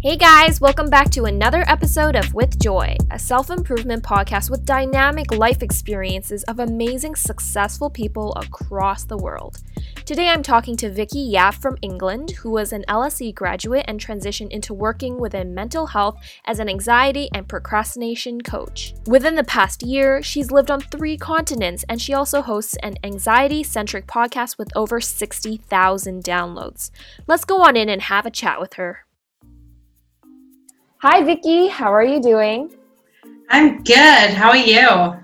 Hey guys, welcome back to another episode of With Joy, a self improvement podcast with dynamic life experiences of amazing, successful people across the world. Today I'm talking to Vikki Yap from England, who was an LSE graduate and transitioned into working within mental health as an anxiety and procrastination coach. Within the past year, she's lived on three continents and she also hosts an anxiety centric podcast with over 60,000 downloads. Let's go on in and have a chat with her. Hi, Vikki. How are you doing? I'm good. How are you?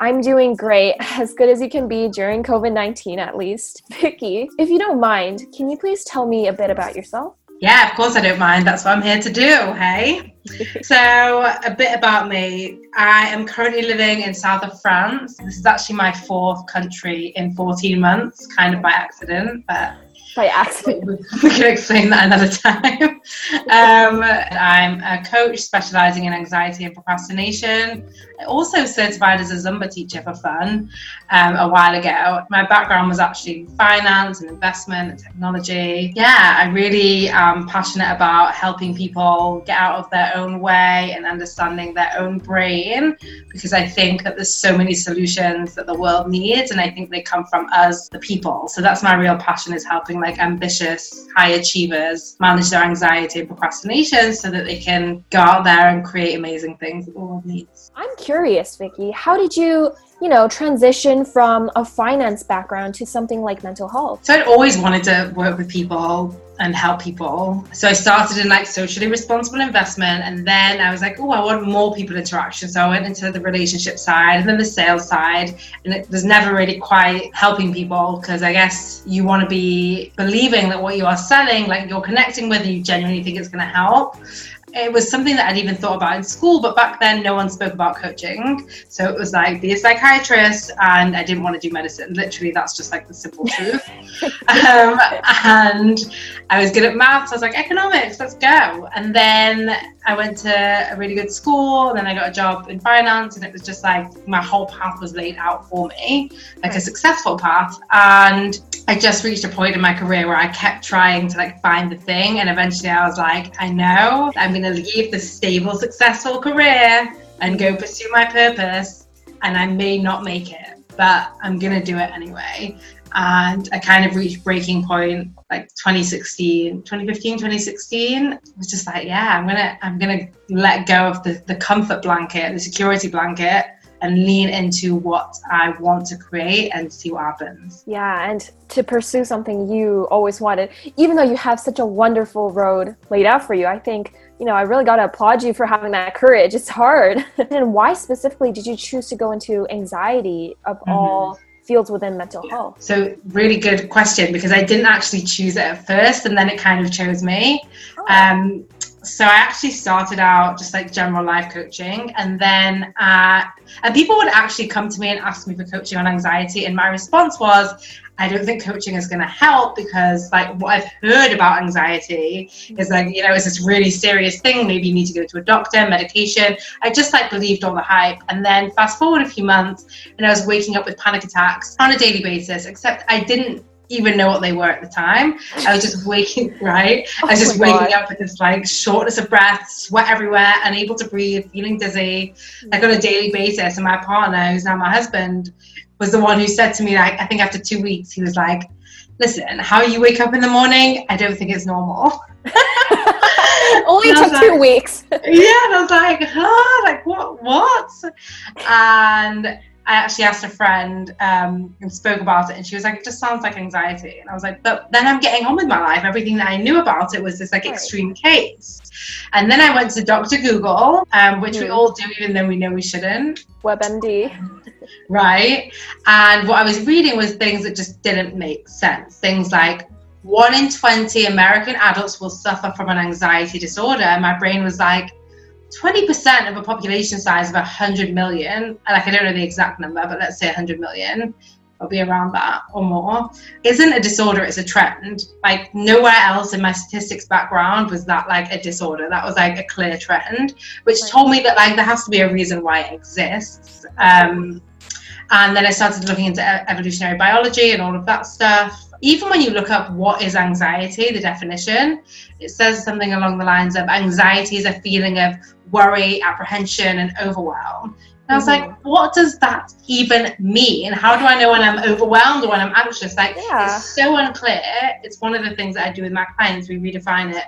I'm doing great, as good as you can be during COVID 19 at least. Vikki, if you don't mind, can you please tell me a bit about yourself? Yeah, of course I don't mind. That's what I'm here to do, hey? so, a bit about me. I am currently living in south of France. This is actually my fourth country in 14 months, kind of by accident, but by accident. we can explain that another time. Um, I'm a coach specializing in anxiety and procrastination. I also certified as a Zumba teacher for fun um, a while ago. My background was actually finance and investment and technology. Yeah, I really am passionate about helping people get out of their own way and understanding their own brain because I think that there's so many solutions that the world needs and I think they come from us, the people. So that's my real passion is helping like ambitious high achievers manage their anxiety and procrastination so that they can go out there and create amazing things that the world needs. I'm curious, Vikki, how did you you know, transition from a finance background to something like mental health? So I'd always wanted to work with people and help people. So I started in like socially responsible investment and then I was like, oh, I want more people interaction. So I went into the relationship side and then the sales side. And it was never really quite helping people because I guess you want to be believing that what you are selling, like you're connecting with and you genuinely think it's going to help it was something that I'd even thought about in school, but back then no one spoke about coaching. So it was like be a psychiatrist, and I didn't want to do medicine. Literally, that's just like the simple truth. um, and I was good at maths. I was like economics, let's go. And then I went to a really good school, and then I got a job in finance, and it was just like my whole path was laid out for me, like a successful path. And I just reached a point in my career where I kept trying to like find the thing, and eventually I was like, I know I'm going to leave the stable, successful career and go pursue my purpose, and I may not make it, but I'm going to do it anyway. And I kind of reached breaking point like 2016, 2015, 2016. It was just like, yeah, I'm gonna, I'm gonna let go of the, the comfort blanket, the security blanket, and lean into what I want to create and see what happens. Yeah, and to pursue something you always wanted, even though you have such a wonderful road laid out for you, I think, you know, I really got to applaud you for having that courage. It's hard. and why specifically did you choose to go into anxiety of mm-hmm. all? Fields within mental health? So, really good question because I didn't actually choose it at first and then it kind of chose me. Oh. Um, so I actually started out just like general life coaching, and then uh, and people would actually come to me and ask me for coaching on anxiety, and my response was, I don't think coaching is going to help because like what I've heard about anxiety is like you know it's this really serious thing. Maybe you need to go to a doctor, medication. I just like believed all the hype, and then fast forward a few months, and I was waking up with panic attacks on a daily basis. Except I didn't even know what they were at the time. I was just waking, right? Oh I was oh just waking God. up with this like shortness of breath, sweat everywhere, unable to breathe, feeling dizzy, like on a daily basis. And my partner, who's now my husband, was the one who said to me, like, I think after two weeks, he was like, listen, how you wake up in the morning, I don't think it's normal. Only took like, two weeks. yeah, and I was like, huh, like what, what? And I actually asked a friend um, and spoke about it, and she was like, "It just sounds like anxiety." And I was like, "But then I'm getting on with my life. Everything that I knew about it was this like right. extreme case." And then I went to Dr. Google, um, which mm. we hmm. all do, even though we know we shouldn't. WebMD. right. And what I was reading was things that just didn't make sense. Things like one in 20 American adults will suffer from an anxiety disorder. And my brain was like, 20% of a population size of 100 million, like I don't know the exact number, but let's say 100 million, it'll be around that or more, isn't a disorder, it's a trend. Like nowhere else in my statistics background was that like a disorder. That was like a clear trend, which told me that like there has to be a reason why it exists. Um, and then I started looking into evolutionary biology and all of that stuff even when you look up what is anxiety, the definition, it says something along the lines of anxiety is a feeling of worry, apprehension, and overwhelm. And I was mm-hmm. like, what does that even mean? How do I know when I'm overwhelmed or when I'm anxious? Like, yeah. it's so unclear. It's one of the things that I do with my clients. We redefine it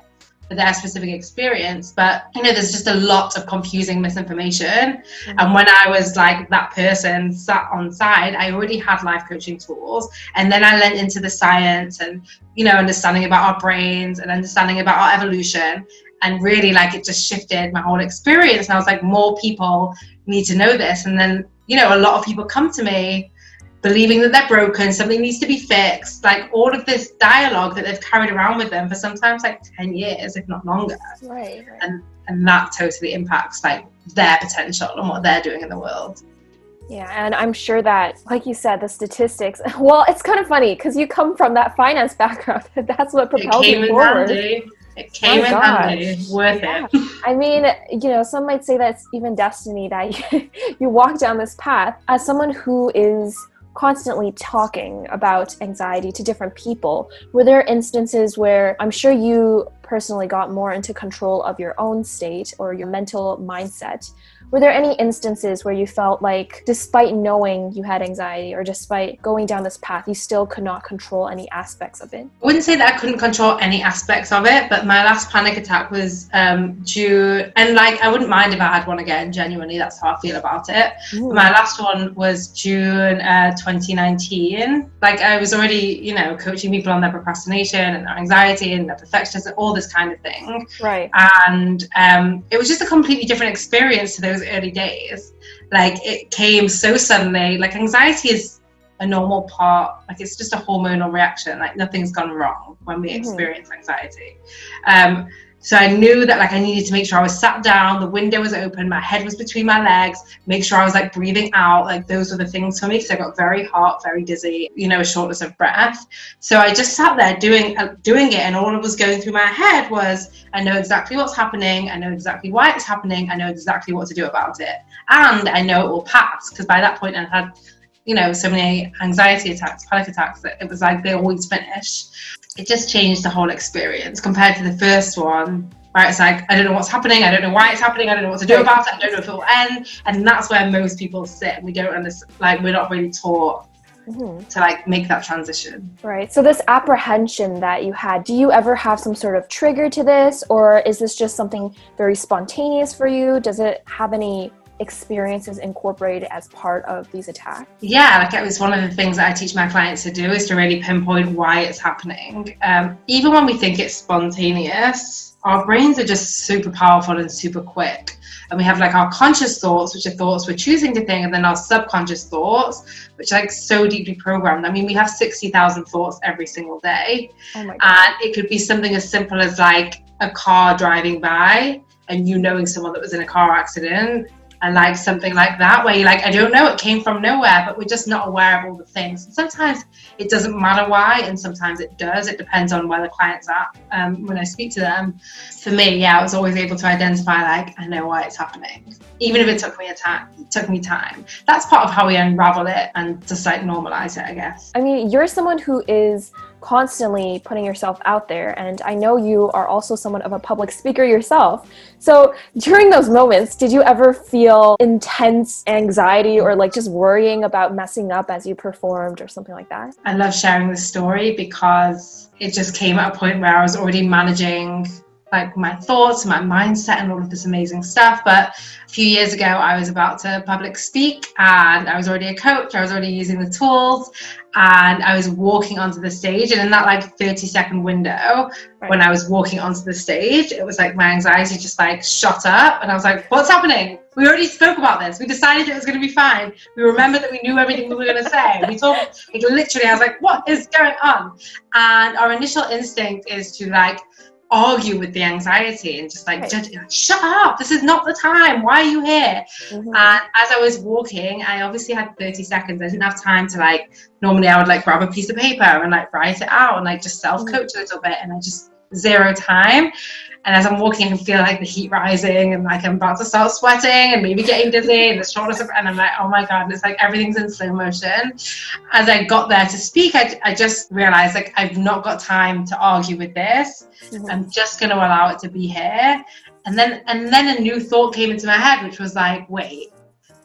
their specific experience. But you know, there's just a lot of confusing misinformation. Mm-hmm. And when I was like that person sat on side, I already had life coaching tools. And then I lent into the science and, you know, understanding about our brains and understanding about our evolution. And really like it just shifted my whole experience. And I was like, more people need to know this. And then, you know, a lot of people come to me believing that they're broken, something needs to be fixed, like all of this dialogue that they've carried around with them for sometimes like 10 years, if not longer. Right. right. And and that totally impacts like their potential and what they're doing in the world. Yeah, and I'm sure that, like you said, the statistics. Well, it's kind of funny because you come from that finance background. That's what propelled you forward. Handy. It oh came oh in handy. Worth yeah. it. I mean, you know, some might say that's even destiny that you walk down this path. As someone who is constantly talking about anxiety to different people. Were there instances where I'm sure you personally got more into control of your own state or your mental mindset? Were there any instances where you felt like, despite knowing you had anxiety or despite going down this path, you still could not control any aspects of it? I wouldn't say that I couldn't control any aspects of it, but my last panic attack was um, due, and like I wouldn't mind if I had one again. Genuinely, that's how I feel about it. My last one was June uh, 2019. Like I was already, you know, coaching people on their procrastination and their anxiety and their perfectionism, all this kind of thing. Right. And um, it was just a completely different experience to those those early days. Like it came so suddenly. Like anxiety is a normal part. Like it's just a hormonal reaction. Like nothing's gone wrong when we mm-hmm. experience anxiety. Um, so I knew that like I needed to make sure I was sat down, the window was open, my head was between my legs, make sure I was like breathing out. Like those were the things for me because I got very hot, very dizzy, you know, a shortness of breath. So I just sat there doing uh, doing it, and all that was going through my head was I know exactly what's happening, I know exactly why it's happening, I know exactly what to do about it, and I know it will pass because by that point I had you know, so many anxiety attacks, panic attacks that it was like they always finish. It just changed the whole experience compared to the first one, where it's like, I don't know what's happening, I don't know why it's happening, I don't know what to do about it, I don't know if it will end. And that's where most people sit. We don't understand, like, we're not really taught Mm-hmm. to like make that transition. Right. So this apprehension that you had, do you ever have some sort of trigger to this or is this just something very spontaneous for you? Does it have any experiences incorporated as part of these attacks? Yeah, like it was one of the things that I teach my clients to do is to really pinpoint why it's happening. Um, even when we think it's spontaneous, our brains are just super powerful and super quick. And we have like our conscious thoughts, which are thoughts we're choosing to think, and then our subconscious thoughts, which are like so deeply programmed. I mean, we have 60,000 thoughts every single day. Oh and it could be something as simple as like a car driving by and you knowing someone that was in a car accident and like something like that where you're like i don't know it came from nowhere but we're just not aware of all the things. And sometimes it doesn't matter why and sometimes it does. It depends on where the client's at um, when i speak to them for me yeah i was always able to identify like i know why it's happening. Even if it took me a time it took me time. That's part of how we unravel it and just like normalize it i guess. I mean you're someone who is constantly putting yourself out there. And I know you are also somewhat of a public speaker yourself. So during those moments, did you ever feel intense anxiety or like just worrying about messing up as you performed or something like that? I love sharing this story because it just came at a point where I was already managing like my thoughts, my mindset, and all of this amazing stuff. But a few years ago, I was about to public speak, and I was already a coach. I was already using the tools, and I was walking onto the stage. And in that like 30 second window, right. when I was walking onto the stage, it was like my anxiety just like shot up, and I was like, "What's happening? We already spoke about this. We decided it was going to be fine. We remembered that we knew everything we were going to say. We talked like literally. I was like, "What is going on?" And our initial instinct is to like argue with the anxiety and just like right. judge like, shut up this is not the time why are you here mm-hmm. and as i was walking i obviously had 30 seconds i didn't have time to like normally i would like grab a piece of paper and like write it out and like just self-coach mm-hmm. a little bit and i just zero time. And as I'm walking, I can feel like the heat rising and like I'm about to start sweating and maybe getting dizzy and the shoulders are, and I'm like, oh my God, it's like everything's in slow motion. As I got there to speak, I, I just realized like I've not got time to argue with this. Mm-hmm. I'm just going to allow it to be here. And then, and then a new thought came into my head, which was like, wait,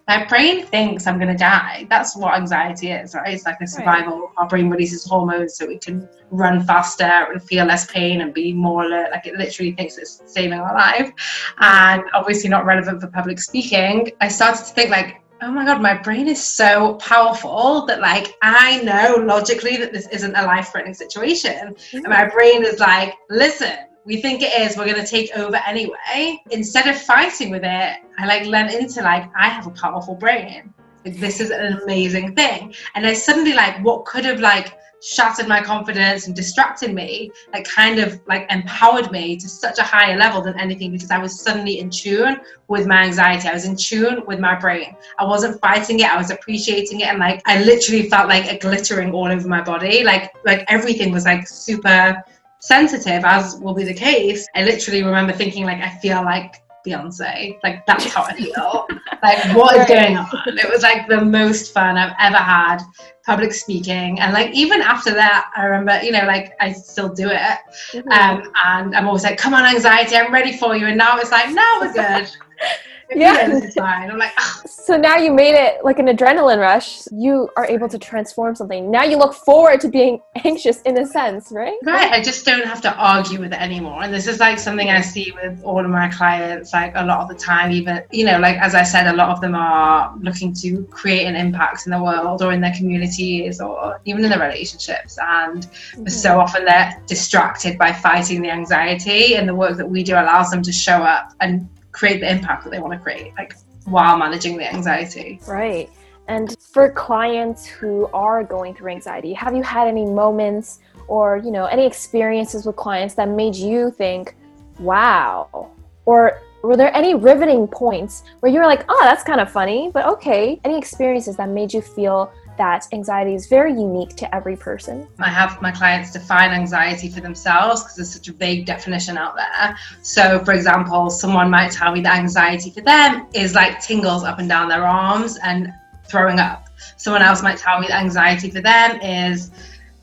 my brain thinks I'm going to die. That's what anxiety is, right? It's like a survival. Right. Our brain releases hormones so we can run faster and feel less pain and be more alert. Like it literally thinks it's saving our life. And obviously not relevant for public speaking. I started to think like, oh my god my brain is so powerful that like i know logically that this isn't a life-threatening situation mm-hmm. and my brain is like listen we think it is, we're going to take over anyway. Instead of fighting with it, I like learn into like, I have a powerful brain. Like, this is an amazing thing. And I suddenly like what could have like shattered my confidence and distracted me, like kind of like empowered me to such a higher level than anything because I was suddenly in tune with my anxiety. I was in tune with my brain. I wasn't fighting it, I was appreciating it and like I literally felt like a glittering all over my body. Like like everything was like super sensitive as will be the case, I literally remember thinking like I feel like Beyonce. Like that's how I feel. like what is going on? It was like the most fun I've ever had public speaking. And like even after that, I remember, you know, like I still do it. Mm-hmm. Um, and I'm always like, come on, anxiety, I'm ready for you. And now it's like, no, we're good yeah. I'm like, oh. so now you made it like an adrenaline rush. You are able to transform something. Now you look forward to being anxious in a sense, right? Right. I just don't have to argue with it anymore. And this is like something I see with all of my clients, like a lot of the time, even, you know, like as I said, a lot of them are looking to create an impact in the world or in their communities or even in their relationships. And mm-hmm. so often they're distracted by fighting the anxiety. And the work that we do allows them to show up and create the impact that they want to create, like while managing the anxiety. Right. And for clients who are going through anxiety, have you had any moments or, you know, any experiences with clients that made you think, wow? Or were there any riveting points where you were like, oh, that's kind of funny, but okay? Any experiences that made you feel that anxiety is very unique to every person. I have my clients define anxiety for themselves because there's such a vague definition out there. So, for example, someone might tell me that anxiety for them is like tingles up and down their arms and throwing up. Someone else might tell me that anxiety for them is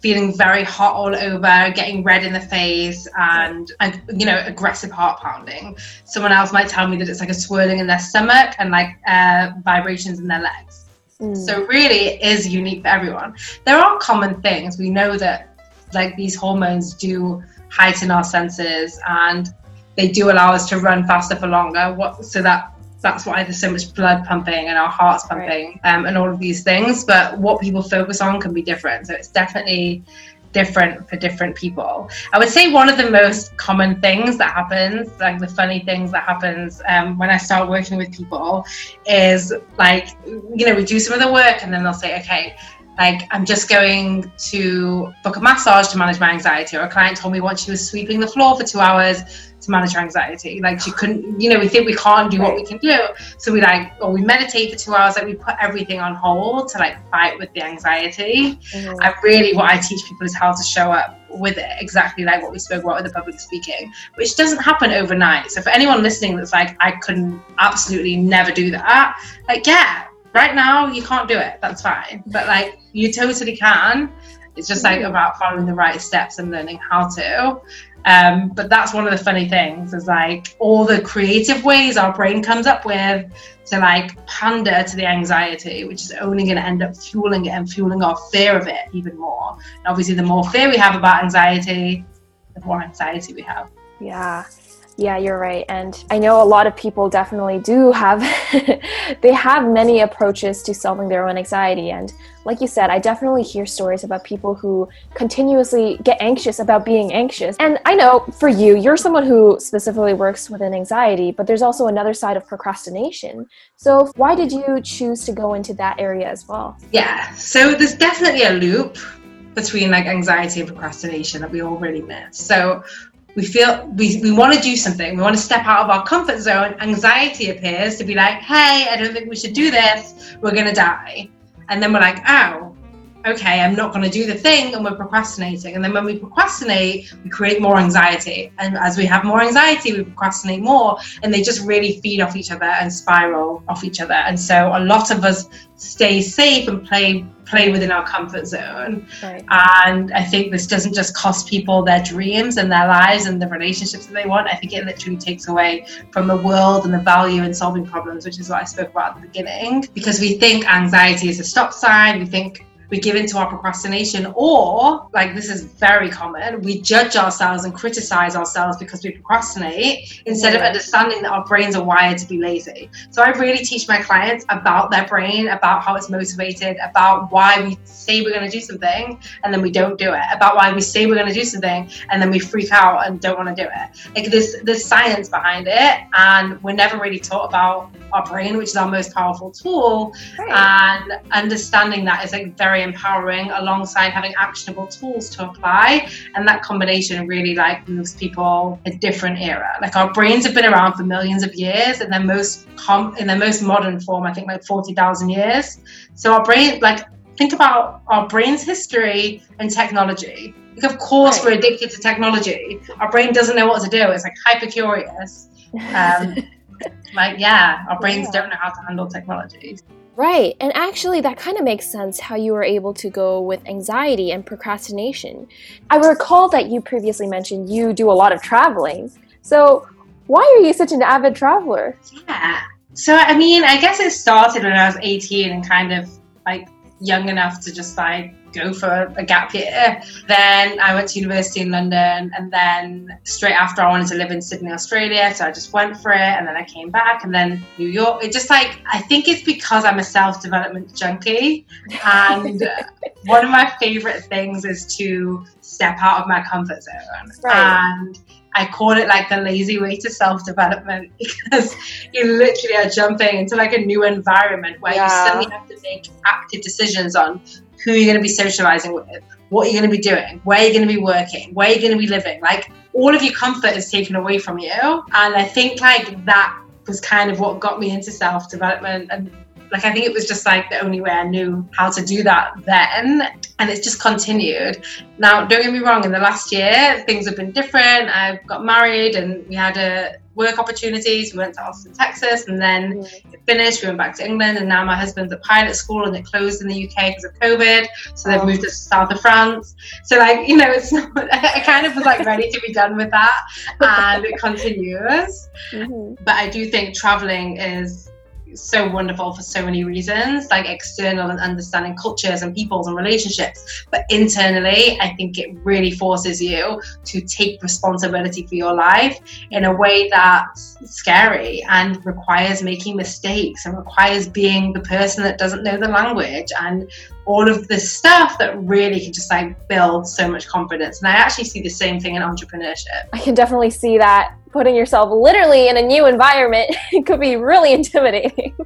feeling very hot all over, getting red in the face, and, you know aggressive heart pounding. Someone else might tell me that it's like a swirling in their stomach and like uh, vibrations in their legs. Mm. So really it is unique for everyone. There are common things. We know that like these hormones do heighten our senses and they do allow us to run faster for longer. What so that that's why there's so much blood pumping and our hearts pumping right. um, and all of these things. But what people focus on can be different. So it's definitely different for different people. I would say one of the most common things that happens, like the funny things that happens um, when I start working with people, is like you know we do some of the work and then they'll say, okay. Like, I'm just going to book a massage to manage my anxiety. Or a client told me once she was sweeping the floor for two hours to manage her anxiety. Like she couldn't, you know, we think we can't do what we can do. So we like, or we meditate for two hours, like we put everything on hold to like fight with the anxiety. Mm-hmm. And really what I teach people is how to show up with it, exactly like what we spoke about with the public speaking, which doesn't happen overnight. So for anyone listening that's like, I couldn't absolutely never do that, like, yeah, right now you can't do it. That's fine. But like, you totally can. It's just like mm-hmm. about following the right steps and learning how to. Um, but that's one of the funny things is like all the creative ways our brain comes up with to like pander to the anxiety, which is only going to end up fueling it and fueling our fear of it even more. And obviously, the more fear we have about anxiety, the more anxiety we have. Yeah. Yeah, you're right. And I know a lot of people definitely do have they have many approaches to solving their own anxiety and like you said, I definitely hear stories about people who continuously get anxious about being anxious. And I know for you, you're someone who specifically works within anxiety, but there's also another side of procrastination. So why did you choose to go into that area as well? Yeah. So there's definitely a loop between like anxiety and procrastination that we all really miss. So we feel we, we want to do something. We want to step out of our comfort zone. Anxiety appears to be like hey i don't think we should do this. We're going to die. And then we're like oh okay, I'm not going to do the thing, and we're procrastinating. And then when we procrastinate, we create more anxiety. And as we have more anxiety, we procrastinate more, and they just really feed off each other and spiral off each other. And so a lot of us stay safe and play play within our comfort zone. Right. And I think this doesn't just cost people their dreams and their lives and the relationships that they want. I think it literally takes away from the world and the value in solving problems, which is what I spoke about at the beginning. Because we think anxiety is a stop sign, we think we give into our procrastination, or like this is very common, we judge ourselves and criticize ourselves because we procrastinate instead yeah. of understanding that our brains are wired to be lazy. So I really teach my clients about their brain, about how it's motivated, about why we say we're going to do something and then we don't do it, about why we say we're going to do something and then we freak out and don't want to do it. Like there's there's science behind it, and we're never really taught about our brain, which is our most powerful tool, right. and understanding that is like very very empowering alongside having actionable tools to apply. And that combination really like moves people a different era. Like our brains have been around for millions of years in their most com- in their most modern form, I think like 40,000 years. So our brain, like think about our brain's history and technology. Like of course right. we're addicted to technology. Our brain doesn't know what to do. It's like hyper curious. Um, like yeah, our brains yeah. don't know how to handle technology. Right. And actually, that kind of makes sense how you were able to go with anxiety and procrastination. I recall that you previously mentioned you do a lot of traveling. So, why are you such an avid traveler? Yeah. So, I mean, I guess it started when I was 18 and kind of like young enough to just like go for a gap year. Then I went to university in London, and then straight after I wanted to live in Sydney, Australia, so I just went for it, and then I came back, and then New York. It just like I think it's because I'm a self development junkie, and one of my favorite things is to step out of my comfort zone, right. and I call it like the lazy way to self development because you literally are jumping into like a new environment where yeah. you suddenly have to make active decisions on who you're going to be socializing with, what you're going to be doing, where you're going to be working, where you're going to be living. Like all of your comfort is taken away from you. And I think like that was kind of what got me into self development and like I think it was just like the only way I knew how to do that then, and it's just continued. Now, don't get me wrong. In the last year, things have been different. I got married, and we had a work opportunities. We went to Austin, Texas, and then it finished. We went back to England, and now my husband's at pilot school, and it closed in the UK because of COVID. So they've oh. moved us to south of France. So like you know, it's not, I kind of was like ready to be done with that, and it continues. Mm-hmm. But I do think traveling is so wonderful for so many reasons, like external and understanding cultures and peoples and relationships. But internally, I think it really forces you to take responsibility for your life in a way that's scary and requires making mistakes and requires being the person that doesn't know the language and all of this stuff that really can just like build so much confidence. And I actually see the same thing in entrepreneurship. I can definitely see that putting yourself literally in a new environment could be really intimidating.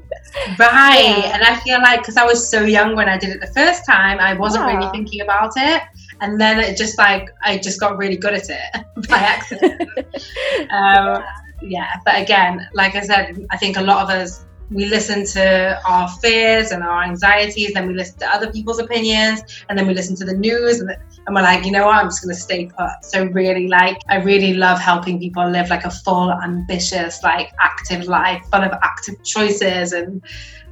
right. Yeah. And I feel like because I was so young when I did it the first time, I wasn't yeah. really thinking about it. And then it just like, I just got really good at it by accident. um, yeah. But again, like I said, I think a lot of us we listen to our fears and our anxieties, then we listen to other people's opinions, and then we listen to the news, and, and we're like, you know what, I'm just going to stay put. So, really, like, I really love helping people live like a full, ambitious, like, active life, full of active choices. And,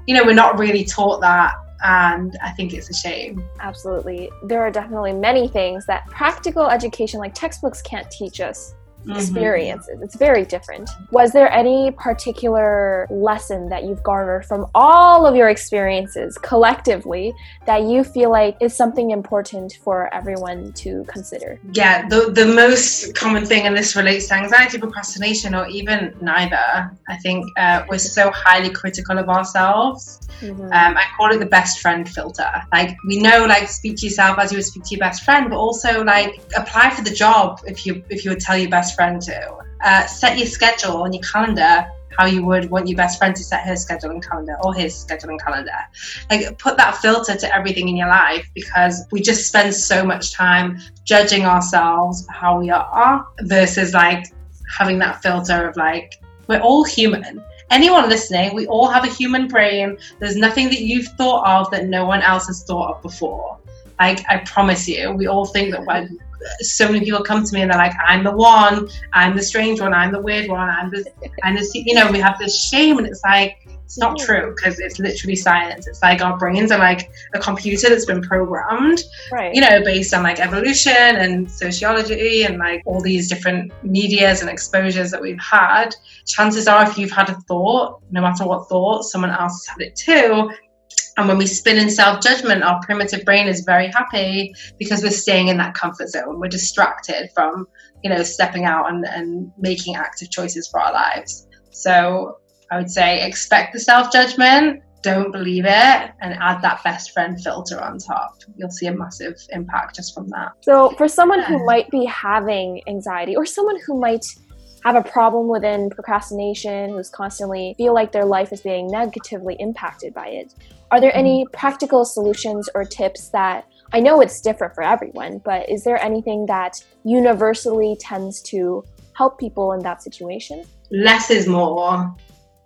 you know, we're not really taught that and I think it's a shame. Absolutely. There are definitely many things that practical education, like textbooks, can't teach us mm-hmm. experiences. It's very different. Was there any particular lesson that you've garnered from all of your experiences collectively that you feel like is something important for everyone to consider? Yeah, the, the most common thing, and this relates to anxiety, procrastination, or even neither, I think uh, we're so highly critical of ourselves. Mm-hmm. Um, I call it the best friend filter. Like we know, like speak to yourself as you would speak to your best friend, but also like apply for the job if you if you would tell your best best friend to. Uh, set your schedule on your calendar how you would want your best friend to set her schedule and calendar or his schedule and calendar. Like put that filter to everything in your life because we just spend so much time judging ourselves how we are versus like having that filter of like we're all human. Anyone listening, we all have a human brain. There's nothing that you've thought of that no one else has thought of before. Like, I promise you, we all think that when so many people come to me and they're like, I'm the one, I'm the strange one, I'm the weird one, I'm the, I'm you know, we have this shame, and it's like, it's not true because it's literally science. It's like our brains are like a computer that's been programmed, right. you know, based on like evolution and sociology and like all these different medias and exposures that we've had. Chances are, if you've had a thought, no matter what thought, someone else has had it too. And when we spin in self judgment, our primitive brain is very happy because we're staying in that comfort zone. We're distracted from, you know, stepping out and, and making active choices for our lives. So I would say expect the self judgment, don't believe it, and add that best friend filter on top. You'll see a massive impact just from that. So, for someone who might be having anxiety or someone who might have a problem within procrastination, who's constantly feel like their life is being negatively impacted by it, are there any mm-hmm. practical solutions or tips that I know it's different for everyone, but is there anything that universally tends to help people in that situation? Less is more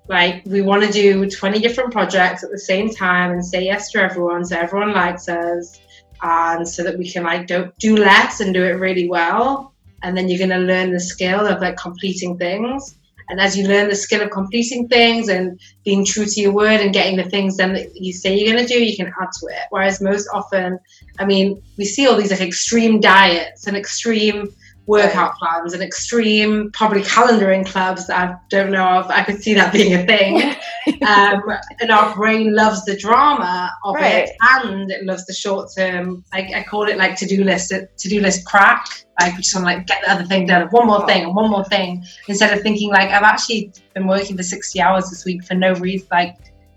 like we want to do 20 different projects at the same time and say yes to everyone so everyone likes us and so that we can like don't do less and do it really well and then you're going to learn the skill of like completing things and as you learn the skill of completing things and being true to your word and getting the things then that you say you're going to do you can add to it. Whereas most often i mean we see all these like extreme diets and extreme workout plans and extreme probably calendaring clubs that I don't know of. I could see that being a thing. um, and our brain loves the drama of right. it and it loves the short term. I, I call it like to do list to do list crack. Like we just want to like get the other thing done, one more thing and one more thing, instead of thinking like I've actually been working for sixty hours this week for no reason. Like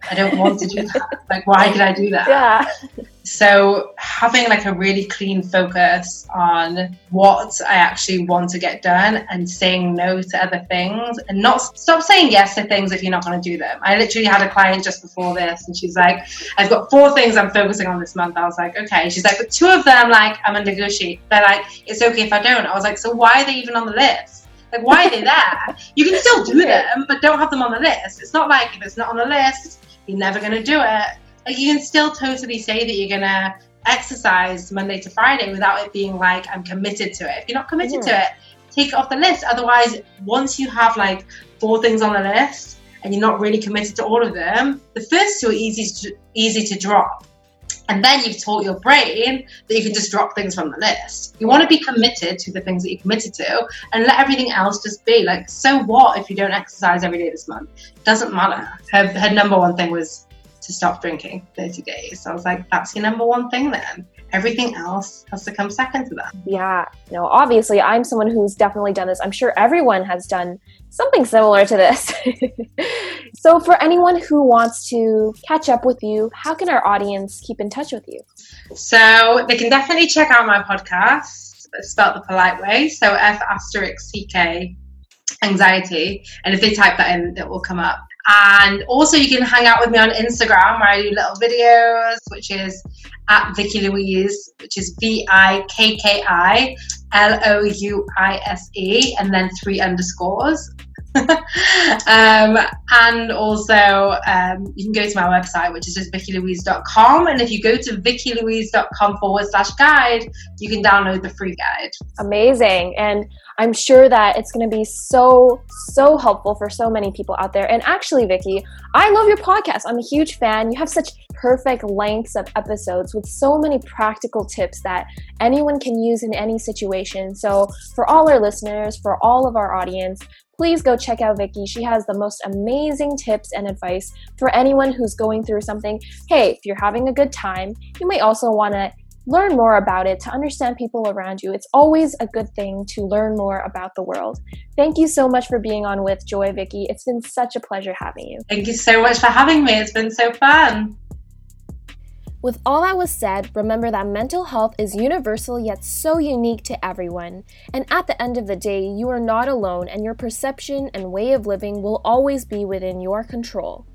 I don't want to do that. Like, why did I do that? Yeah. So, having like a really clean focus on what I actually want to get done and saying no to other things and not stop saying yes to things if you're not going to do them. I literally had a client just before this and she's like, I've got four things I'm focusing on this month. I was like, okay. She's like, but two of them, like, I'm going negotiate. They're like, it's okay if I don't. I was like, so why are they even on the list? Like, why are they there? You can still do them, but don't have them on the list. It's not like if it's not on the list, you're never going to do it. Like you can still totally say that you're to exercise Monday to Friday without it being like, I'm committed to it. If you're not committed to it, take it off the list. Otherwise, once you have like four things on the list and you're not really committed to all of them, the first two are easy to, easy to drop. And then you've taught your brain that you can just drop things from the list. You want to be committed to the things that you're committed to and let everything else just be. Like, so what if you don't exercise every day this month? Doesn't matter. Her, her number one thing was to stop drinking 30 days. So I was like, that's your number one thing then. Everything else has to come second to that. Yeah. No, obviously, I'm someone who's definitely done this. I'm sure everyone has done something similar to this. so, for anyone who wants to catch up with you, how can our audience keep in touch with you? So, they can definitely check out my podcast, spelled the polite way. So, F asterisk CK anxiety. And if they type that in, it will come up. And also, you can hang out with me on Instagram where I do little videos, which is at Vikki Louise, which is V I K K I L O U I S E, and then three underscores. um, and also, um, you can go to my website, which is just vikkilouise.com. And if you go to vikkilouise.com forward slash guide, you can download the free guide. Amazing. And I'm sure that it's going to be so, so helpful for so many people out there. And actually, Vikki, I love your podcast. I'm a huge fan. You have such perfect lengths of episodes with so many practical tips that anyone can use in any situation. So, for all our listeners, for all of our audience, please go check out Vikki. She has the most amazing tips and advice for anyone who's going through something. Hey, if you're having a good time, you may also want to learn more about it to understand people around you. It's always a good thing to learn more about the world. Thank you so much for being on with Joy Vikki. It's been such a pleasure having you. Thank you so much for having me. It's been so fun. With all that was said, remember that mental health is universal yet so unique to everyone. And at the end of the day, you are not alone, and your perception and way of living will always be within your control.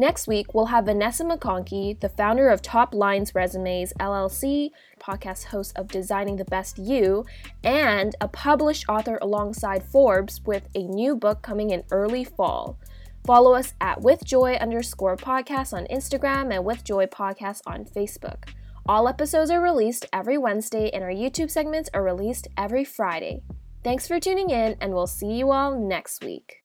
Next week, we'll have Vanessa McConkey, the founder of Top Lines Resumes LLC, podcast host of Designing the Best You, and a published author alongside Forbes with a new book coming in early fall. Follow us at withjoy underscore podcast on Instagram and withjoy podcast on Facebook. All episodes are released every Wednesday, and our YouTube segments are released every Friday. Thanks for tuning in, and we'll see you all next week.